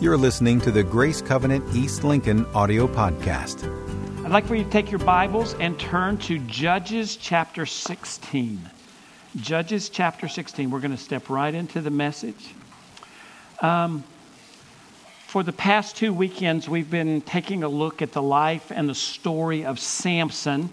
You're listening to the Grace Covenant East Lincoln audio podcast. I'd like for you to take your Bibles and turn to Judges chapter 16. Judges chapter 16. We're going to step right into the message. Um, for the past two weekends, we've been taking a look at the life and the story of Samson.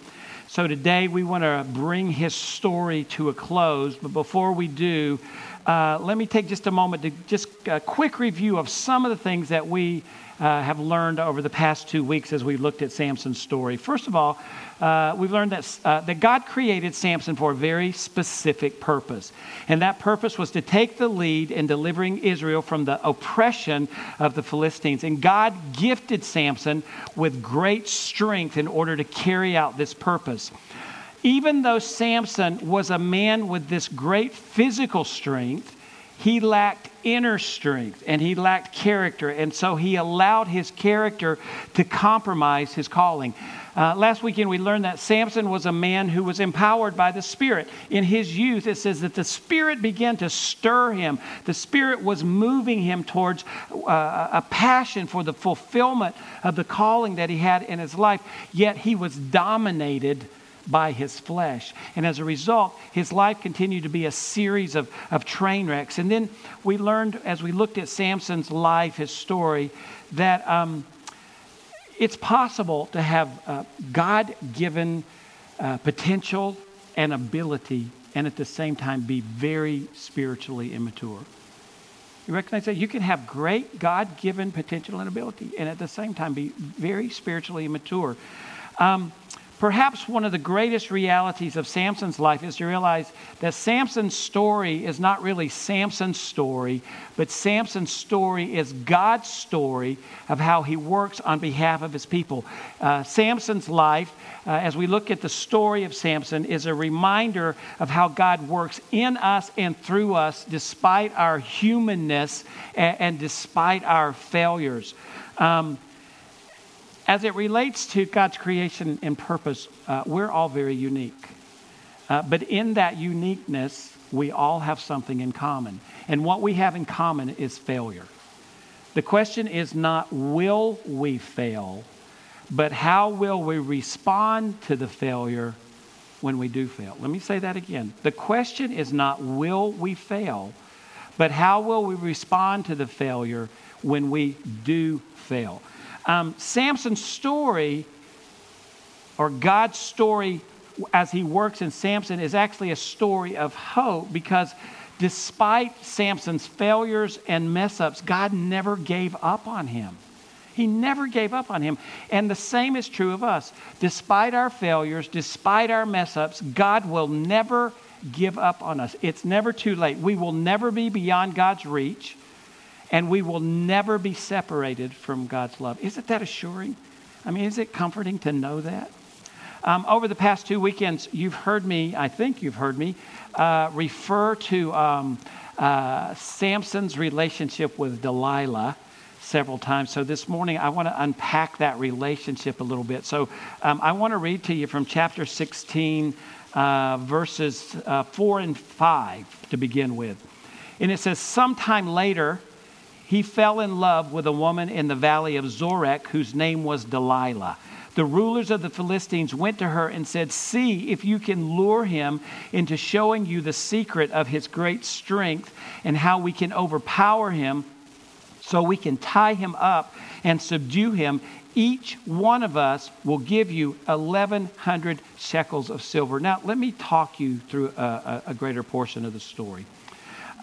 So today we want to bring his story to a close. But before we do, uh, let me take just a moment to just a quick review of some of the things that we uh, have learned over the past two weeks as we've looked at Samson's story. First of all, uh, we've learned that, uh, that God created Samson for a very specific purpose. And that purpose was to take the lead in delivering Israel from the oppression of the Philistines. And God gifted Samson with great strength in order to carry out this purpose even though Samson was a man with this great physical strength, he lacked inner strength and he lacked character. And so he allowed his character to compromise his calling. Uh, last weekend, we learned that Samson was a man who was empowered by the Spirit. In his youth, it says that the Spirit began to stir him. The Spirit was moving him towards uh, a passion for the fulfillment of the calling that he had in his life, yet he was dominated by his flesh. And as a result, his life continued to be a series of, of train wrecks. And then we learned, as we looked at Samson's life, his story, that um, it's possible to have uh, God given uh, potential and ability, and at the same time be very spiritually immature. You recognize that? You can have great God given potential and ability, and at the same time be very spiritually immature. Um, Perhaps one of the greatest realities of Samson's life is to realize that Samson's story is not really Samson's story, but Samson's story is God's story of how he works on behalf of his people. Uh, Samson's life, uh, as we look at the story of Samson, is a reminder of how God works in us and through us despite our humanness and, and despite our failures. Um, as it relates to God's creation and purpose, uh, we're all very unique. Uh, but in that uniqueness, we all have something in common. And what we have in common is failure. The question is not will we fail, but how will we respond to the failure when we do fail? Let me say that again. The question is not will we fail, but how will we respond to the failure when we do fail? Um, Samson's story, or God's story as he works in Samson, is actually a story of hope because despite Samson's failures and mess ups, God never gave up on him. He never gave up on him. And the same is true of us. Despite our failures, despite our mess ups, God will never give up on us. It's never too late. We will never be beyond God's reach and we will never be separated from God's love. Isn't that assuring? I mean, is it comforting to know that? Um, over the past two weekends, you've heard me, I think you've heard me, uh, refer to um, uh, Samson's relationship with Delilah several times. So this morning, I want to unpack that relationship a little bit. So um, I want to read to you from chapter 16, uh, verses uh, 4 and 5 to begin with. And it says, Sometime later, he fell in love with a woman in the valley of Sorek whose name was Delilah. The rulers of the Philistines went to her and said, See if you can lure him into showing you the secret of his great strength and how we can overpower him so we can tie him up and subdue him. Each one of us will give you 1,100 shekels of silver. Now, let me talk you through a, a greater portion of the story.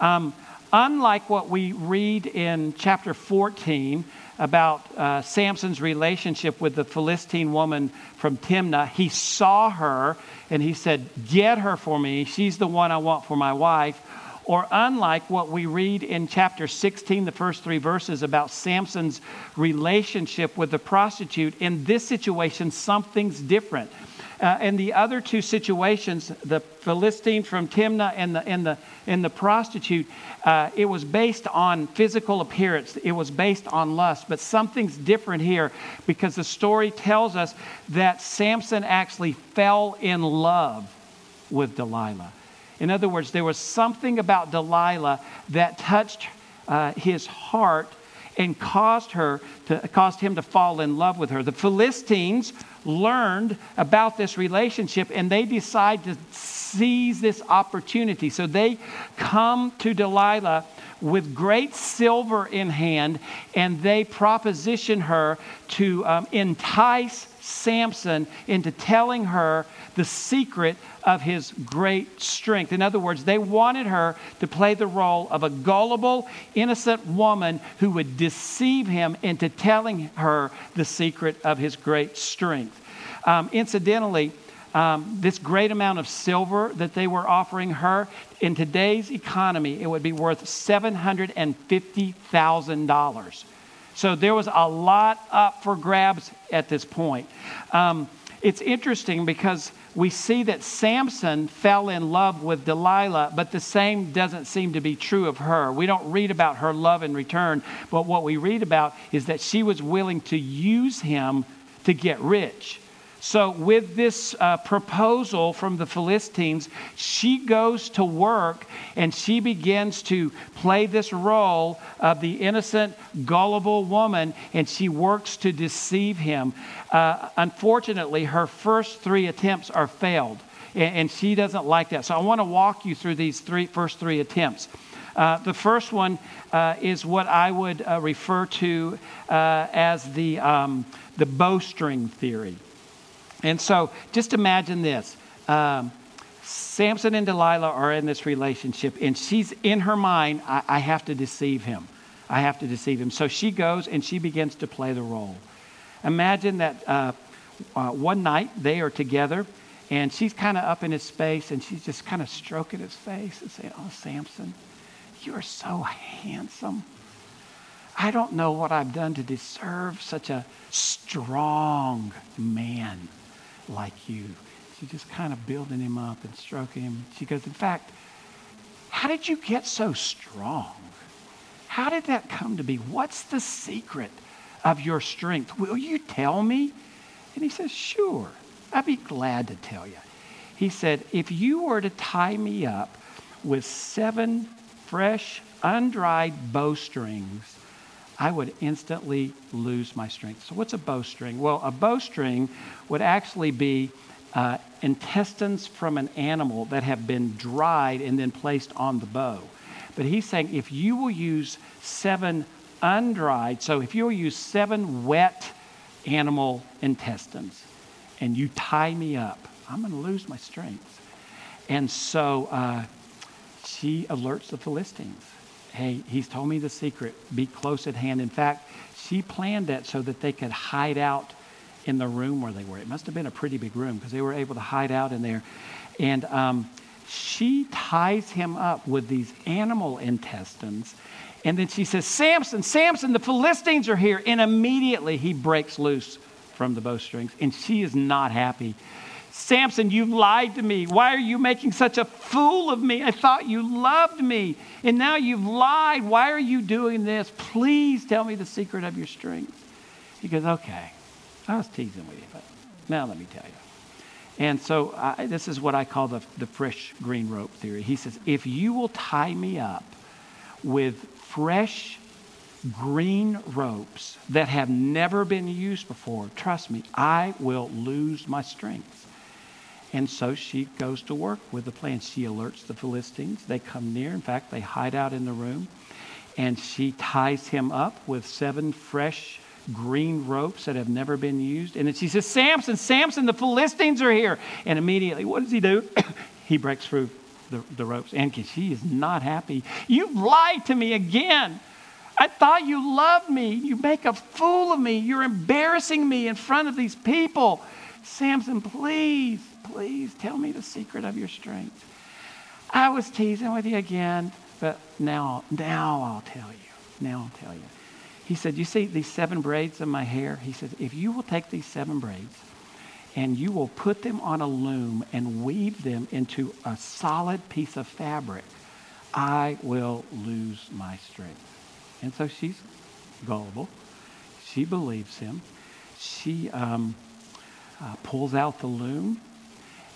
Um, unlike what we read in chapter 14 about uh, Samson's relationship with the Philistine woman from Timnah, he saw her and he said, Get her for me. She's the one I want for my wife. Or unlike what we read in chapter 16, the first three verses about Samson's relationship with the prostitute, in this situation, something's different. Uh, in the other two situations, the Philistine from Timnah and the, and the, and the prostitute, uh, it was based on physical appearance. It was based on lust. But something's different here because the story tells us that Samson actually fell in love with Delilah. In other words, there was something about Delilah that touched uh, his heart and caused her to caused him to fall in love with her. The Philistines learned about this relationship and they decide to seize this opportunity. So they come to Delilah with great silver in hand and they proposition her to um, entice Samson into telling her the secret of his great strength. In other words, they wanted her to play the role of a gullible, innocent woman who would deceive him into telling her the secret of his great strength. Um, incidentally, um, this great amount of silver that they were offering her, in today's economy, it would be worth $750,000. So there was a lot up for grabs at this point. Um, it's interesting because we see that Samson fell in love with Delilah, but the same doesn't seem to be true of her. We don't read about her love in return, but what we read about is that she was willing to use him to get rich. So, with this uh, proposal from the Philistines, she goes to work and she begins to play this role of the innocent, gullible woman, and she works to deceive him. Uh, unfortunately, her first three attempts are failed, and, and she doesn't like that. So, I want to walk you through these three, first three attempts. Uh, the first one uh, is what I would uh, refer to uh, as the, um, the bowstring theory. And so just imagine this. Um, Samson and Delilah are in this relationship, and she's in her mind, I, I, have to deceive him. I have to deceive him. So she goes and she begins to play the role. Imagine that uh, uh, one night they are together, and she's kind of up in his face, and she's just kind of stroking his face and saying, Oh, Samson, you are so handsome. I don't know what I've done to deserve such a strong man like you. She's just kind of building him up and stroking him. She goes, In fact, how did you get so strong? How did that come to be? What's the secret of your strength? Will you tell me? And he says, Sure, I'd be glad to tell you. He said, If you were to tie me up with seven fresh, undried bowstrings, I would instantly lose my strength. So, what's a bowstring? Well, a bowstring would actually be uh, intestines from an animal that have been dried and then placed on the bow. But he's saying if you will use seven undried, so if you will use seven wet animal intestines and you tie me up, I'm going to lose my strength. And so uh, she alerts the Philistines hey, he's told me the secret. Be close at hand. In fact, she planned that so that they could hide out in the room where they were. It must have been a pretty big room because they were able to hide out in there. And um, she ties him up with these animal intestines. And then she says, Samson, Samson, the Philistines are here. And immediately he breaks loose from the bowstrings. And she is not happy. Samson, you've lied to me. Why are you making such a fool of me? I thought you loved me, and now you've lied. Why are you doing this? Please tell me the secret of your strength. He goes, Okay, I was teasing with you, but now let me tell you. And so I, this is what I call the, the fresh green rope theory. He says, If you will tie me up with fresh green ropes that have never been used before, trust me, I will lose my strength. And so she goes to work with the plan. She alerts the Philistines. They come near. In fact, they hide out in the room. And she ties him up with seven fresh green ropes that have never been used. And then she says, Samson, Samson, the Philistines are here. And immediately, what does he do? he breaks through the, the ropes. And she is not happy. You've lied to me again. I thought you loved me. You make a fool of me. You're embarrassing me in front of these people. Samson, please, please tell me the secret of your strength. I was teasing with you again, but now, now I'll tell you. Now I'll tell you. He said, You see these seven braids in my hair? He said, If you will take these seven braids and you will put them on a loom and weave them into a solid piece of fabric, I will lose my strength. And so she's gullible. She believes him. She um, uh, pulls out the loom,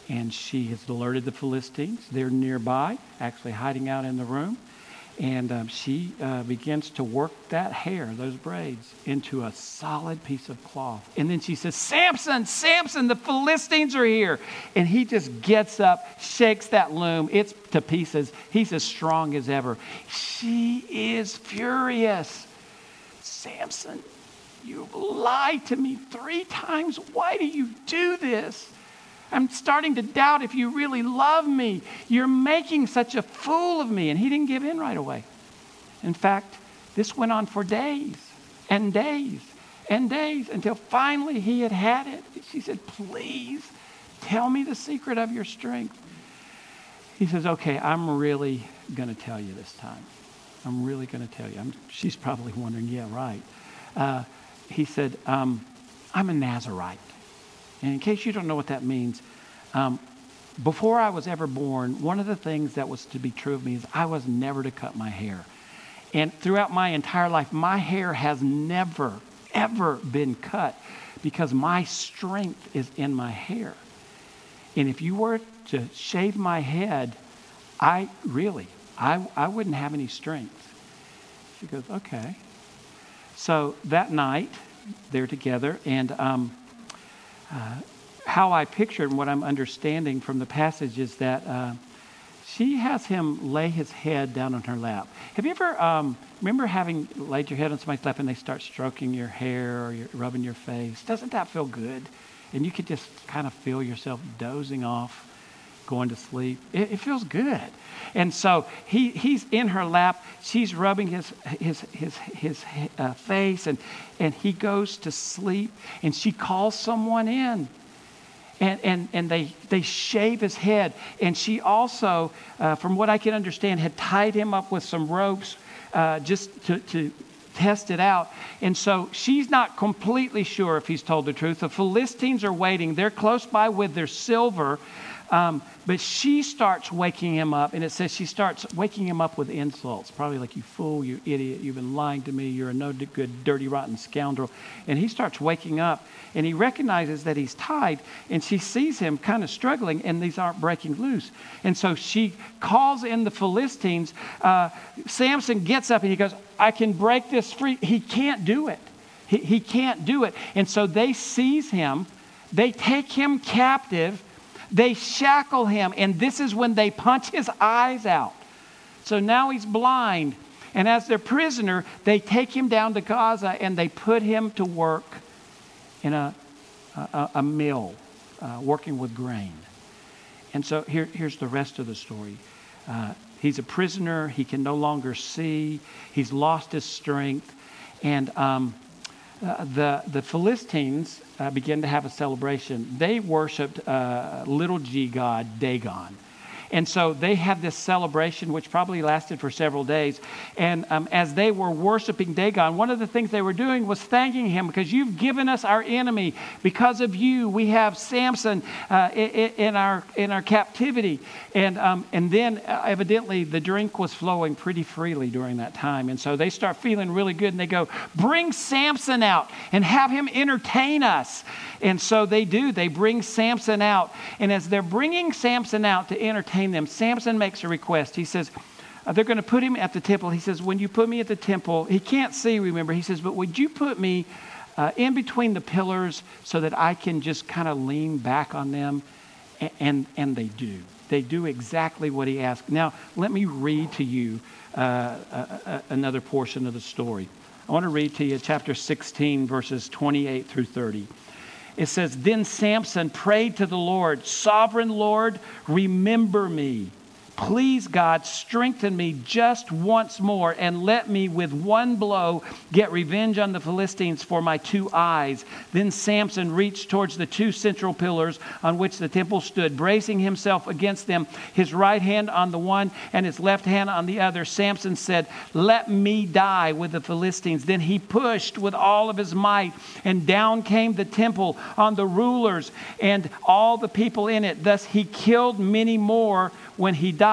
and she has alerted the Philistines. They're nearby, actually hiding out in the room. And um, she uh, begins to work that hair, those braids, into a solid piece of cloth. And then she says, Samson, Samson, the Philistines are here. And he just gets up, shakes that loom. It's to pieces. He's as strong as ever. She is furious. Samson, you lied to me three times. Why do you do this? I'm starting to doubt if you really love me. You're making such a fool of me. And he didn't give in right away. In fact, this went on for days and days and days until finally he had had it. She said, Please tell me the secret of your strength. He says, Okay, I'm really going to tell you this time. I'm really going to tell you. I'm, she's probably wondering, Yeah, right. Uh, he said, um, I'm a Nazarite. And in case you don't know what that means, um, before I was ever born, one of the things that was to be true of me is I was never to cut my hair. And throughout my entire life, my hair has never, ever been cut because my strength is in my hair. And if you were to shave my head, I really, I, I wouldn't have any strength. She goes, okay. So that night, they're together, and um, uh, how I pictured and what I'm understanding from the passage is that uh, she has him lay his head down on her lap. Have you ever um, remember having laid your head on somebody's lap and they start stroking your hair or rubbing your face? Doesn't that feel good? And you could just kind of feel yourself dozing off, going to sleep. It, it feels good. And so he, he's in her lap. She's rubbing his, his, his, his uh, face, and, and he goes to sleep. And she calls someone in. And, and, and they, they shave his head. And she also, uh, from what I can understand, had tied him up with some ropes uh, just to, to test it out. And so she's not completely sure if he's told the truth. The Philistines are waiting. They're close by with their silver. Um, but she starts waking him up, and it says she starts waking him up with insults, probably like, you fool, you idiot, you've been lying to me, you're a no good, dirty, rotten scoundrel. And he starts waking up, and he recognizes that he's tied, and she sees him kind of struggling, and these aren't breaking loose. And so she calls in the Philistines. Uh, Samson gets up, and he goes, I can break this free. He can't do it. He, he can't do it. And so they seize him, they take him captive they shackle him, and this is when they punch his eyes out. So now he's blind. And as their prisoner, they take him down to Gaza and they put him to work in a, a, a mill, uh, working with grain. And so here, here's the rest of the story. Uh, he's a prisoner. He can no longer see. He's lost his strength. And um, uh, the, the Philistines uh, began to have a celebration. They worshiped uh, little g god Dagon. And so they have this celebration, which probably lasted for several days. And um, as they were worshiping Dagon, one of the things they were doing was thanking him because you've given us our enemy. Because of you, we have Samson uh, in, in, our, in our captivity. And, um, and then, uh, evidently, the drink was flowing pretty freely during that time. And so they start feeling really good and they go, Bring Samson out and have him entertain us. And so they do. They bring Samson out. And as they're bringing Samson out to entertain them, Samson makes a request. He says, uh, they're going to put him at the temple. He says, When you put me at the temple, he can't see, remember. He says, But would you put me uh, in between the pillars so that I can just kind of lean back on them? And, and, and, they do. They do exactly what he asked. Now, let me read to you uh, another portion of the story. I want to read to you chapter 16, verses 28 through 30. It says, Then Samson prayed to the Lord, Sovereign Lord, remember me Please, God, strengthen me just once more and let me with one blow get revenge on the Philistines for my two eyes. Then Samson reached towards the two central pillars on which the temple stood, bracing himself against them, his right hand on the one and his left hand on the other. Samson said, Let me die with the Philistines. Then he pushed with all of his might, and down came the temple on the rulers and all the people in it. Thus he killed many more when he died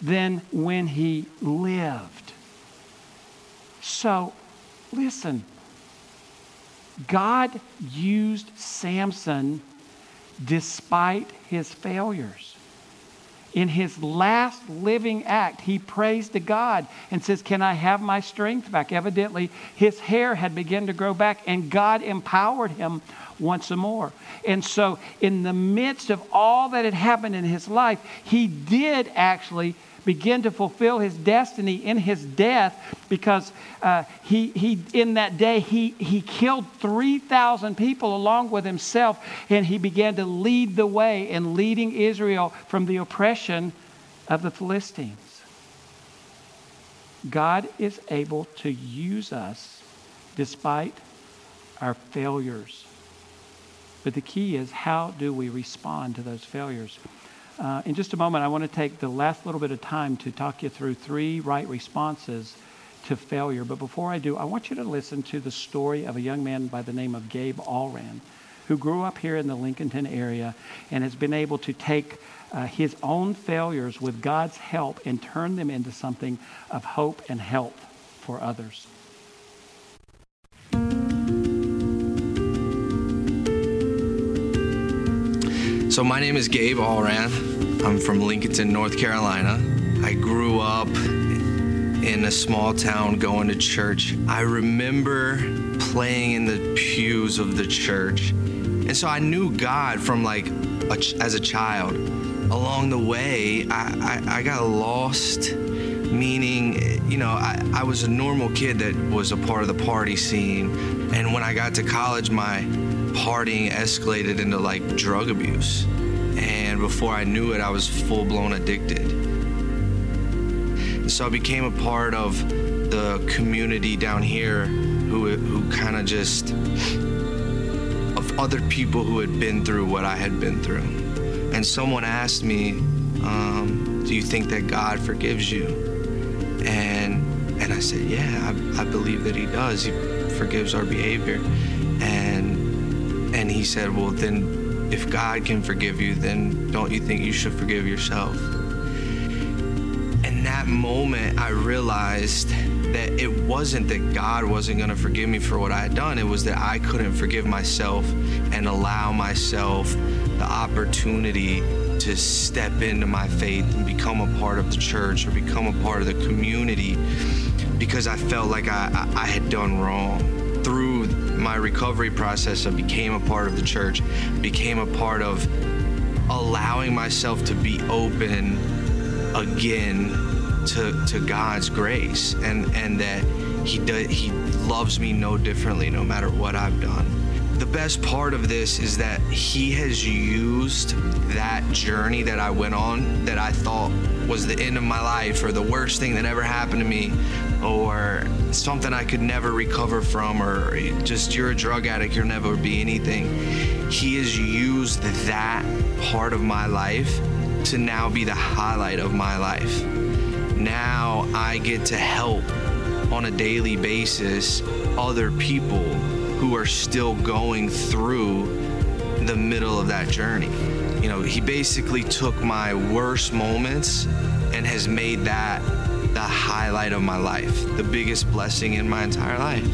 than when he lived. So, listen. God used Samson despite his failures. In his last living act, he prays to God and says, Can I have my strength back? Evidently, his hair had begun to grow back, and God empowered him once more. And so, in the midst of all that had happened in his life, he did actually begin to fulfill his destiny in his death because uh, he, he, in that day he, he killed 3,000 people along with himself, and he began to lead the way in leading Israel from the oppression of the Philistines. God is able to use us despite our failures. But the key is how do we respond to those failures? Uh, in just a moment, I want to take the last little bit of time to talk you through three right responses to failure. But before I do, I want you to listen to the story of a young man by the name of Gabe Allran, who grew up here in the Lincolnton area and has been able to take uh, his own failures with God's help and turn them into something of hope and help for others. So, my name is Gabe Allran. I'm from Lincolnton, North Carolina. I grew up in a small town going to church. I remember playing in the pews of the church. And so I knew God from like a, as a child. Along the way, I, I, I got lost, meaning, you know, I, I was a normal kid that was a part of the party scene. And when I got to college, my partying escalated into like drug abuse. And before I knew it, I was full blown addicted. And so I became a part of the community down here who, who kind of just, of other people who had been through what I had been through. And someone asked me, um, Do you think that God forgives you? And, and I said, Yeah, I, I believe that He does. He forgives our behavior. And and said, Well, then, if God can forgive you, then don't you think you should forgive yourself? In that moment, I realized that it wasn't that God wasn't going to forgive me for what I had done, it was that I couldn't forgive myself and allow myself the opportunity to step into my faith and become a part of the church or become a part of the community because I felt like I, I, I had done wrong through my recovery process, I became a part of the church, became a part of allowing myself to be open again to, to God's grace and, and that he, does, he loves me no differently no matter what I've done. The best part of this is that he has used that journey that I went on that I thought was the end of my life or the worst thing that ever happened to me or something I could never recover from or just you're a drug addict, you'll never be anything. He has used that part of my life to now be the highlight of my life. Now I get to help on a daily basis other people who are still going through the middle of that journey. You know, he basically took my worst moments and has made that the highlight of my life, the biggest blessing in my entire life.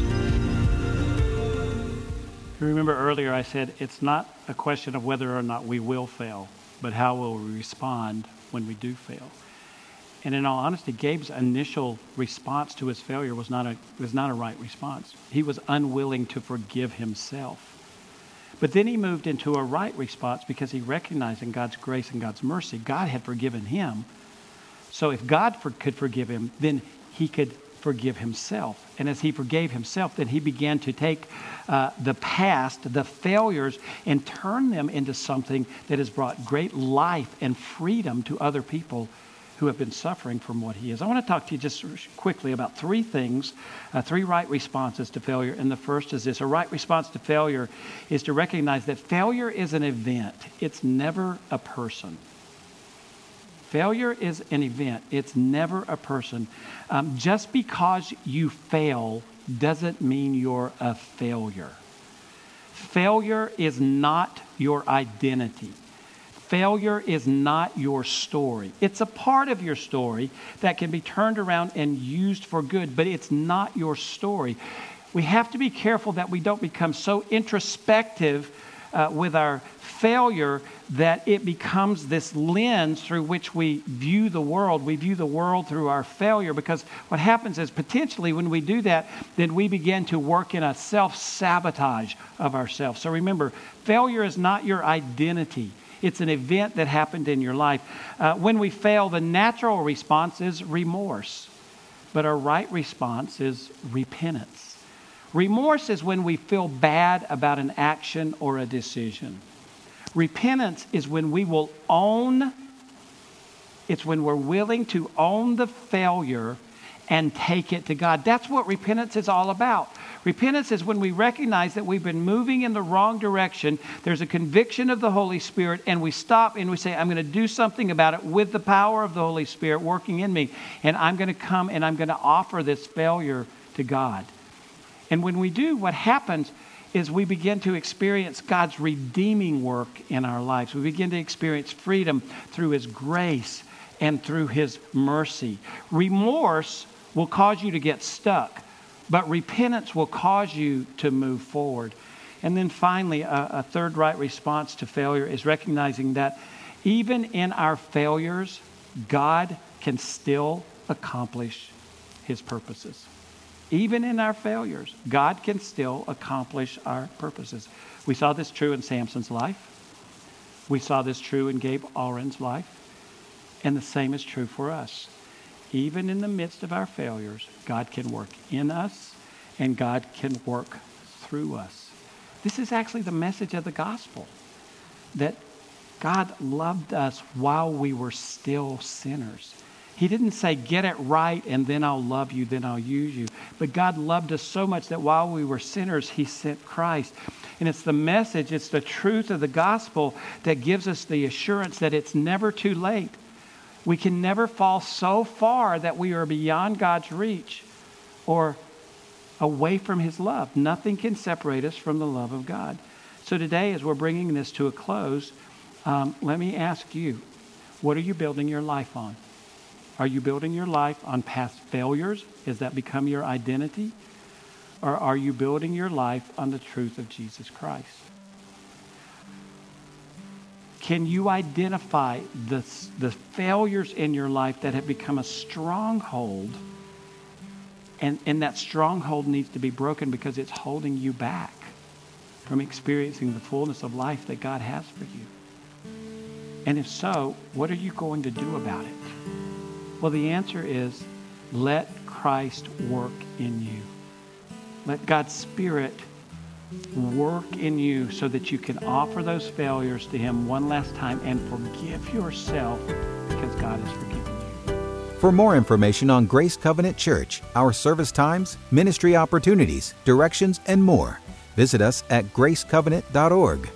You remember earlier I said it's not a question of whether or not we will fail, but how will we respond when we do fail. And in all honesty, Gabe's initial response to his failure was not a, was not a right response. He was unwilling to forgive himself. But then he moved into a right response because he recognized in God's grace and God's mercy, God had forgiven him. So if God for, could forgive him, then he could forgive himself. And as he forgave himself, then he began to take uh, the past, the failures, and turn them into something that has brought great life and freedom to other people who have been suffering from what he is. I want to talk to you just quickly about three things, uh, three right responses to failure. And the first is this a right response to failure is to recognize that failure is an event, it's never a person. Failure is an event, it's never a person. Um, just because you fail doesn't mean you're a failure. Failure is not your identity failure is not your story. It's a part of your story that can be turned around and used for good, but it's not your story. We have to be careful that we don't become so introspective uh, with our failure that it becomes this lens through which we view the world. We view the world through our failure because what happens is potentially when we do that, then we begin to work in a self sabotage of ourselves. So remember, failure is not your identity. It's an event that happened in your life. Uh, when we fail, the natural response is remorse, but our right response is repentance. Remorse is when we feel bad about an action or a decision. Repentance is when we will own, it's when we're willing to own the failure and take it to God. That's what repentance is all about. Repentance is when we recognize that we've been moving in the wrong direction. There's a conviction of the Holy Spirit, and we stop and we say, I'm going to do something about it with the power of the Holy Spirit working in me. And I'm going to come and I'm going to offer this failure to God. And when we do, what happens is we begin to experience God's redeeming work in our lives. We begin to experience freedom through His grace and through His mercy. Remorse will cause you to get stuck, but repentance will cause you to move forward. And then finally, a, a third right response to failure is recognizing that even in our failures, God can still accomplish His purposes. Even in our failures, God can still accomplish our purposes. We saw this true in Samson's life. We saw this true in Gabe Allran's life. And the same is true for us. Even in the midst of our failures, God can work in us and God can work through us. This is actually the message of the gospel that God loved us while we were still sinners. He didn't say, get it right and then I'll love you, then I'll use you. But God loved us so much that while we were sinners, He sent Christ. And it's the message, it's the truth of the gospel that gives us the assurance that it's never too late. We can never fall so far that we are beyond God's reach or away from His love. Nothing can separate us from the love of God. So today, as we're bringing this to a close, um, let me ask you what are you building your life on? Are you building your life on past failures? Has that become your identity? Or are you building your life on the truth of Jesus Christ? Can you identify the, the failures in your life that have become a stronghold? And, and that stronghold needs to be broken because it's holding you back from experiencing the fullness of life that God has for you. And if so, what are you going to do about it? Well, the answer is let Christ work in you. Let God's Spirit work in you so that you can offer those failures to Him one last time and forgive yourself because God has forgiven you. For more information on Grace Covenant Church, our service times, ministry opportunities, directions, and more, visit us at gracecovenant.org.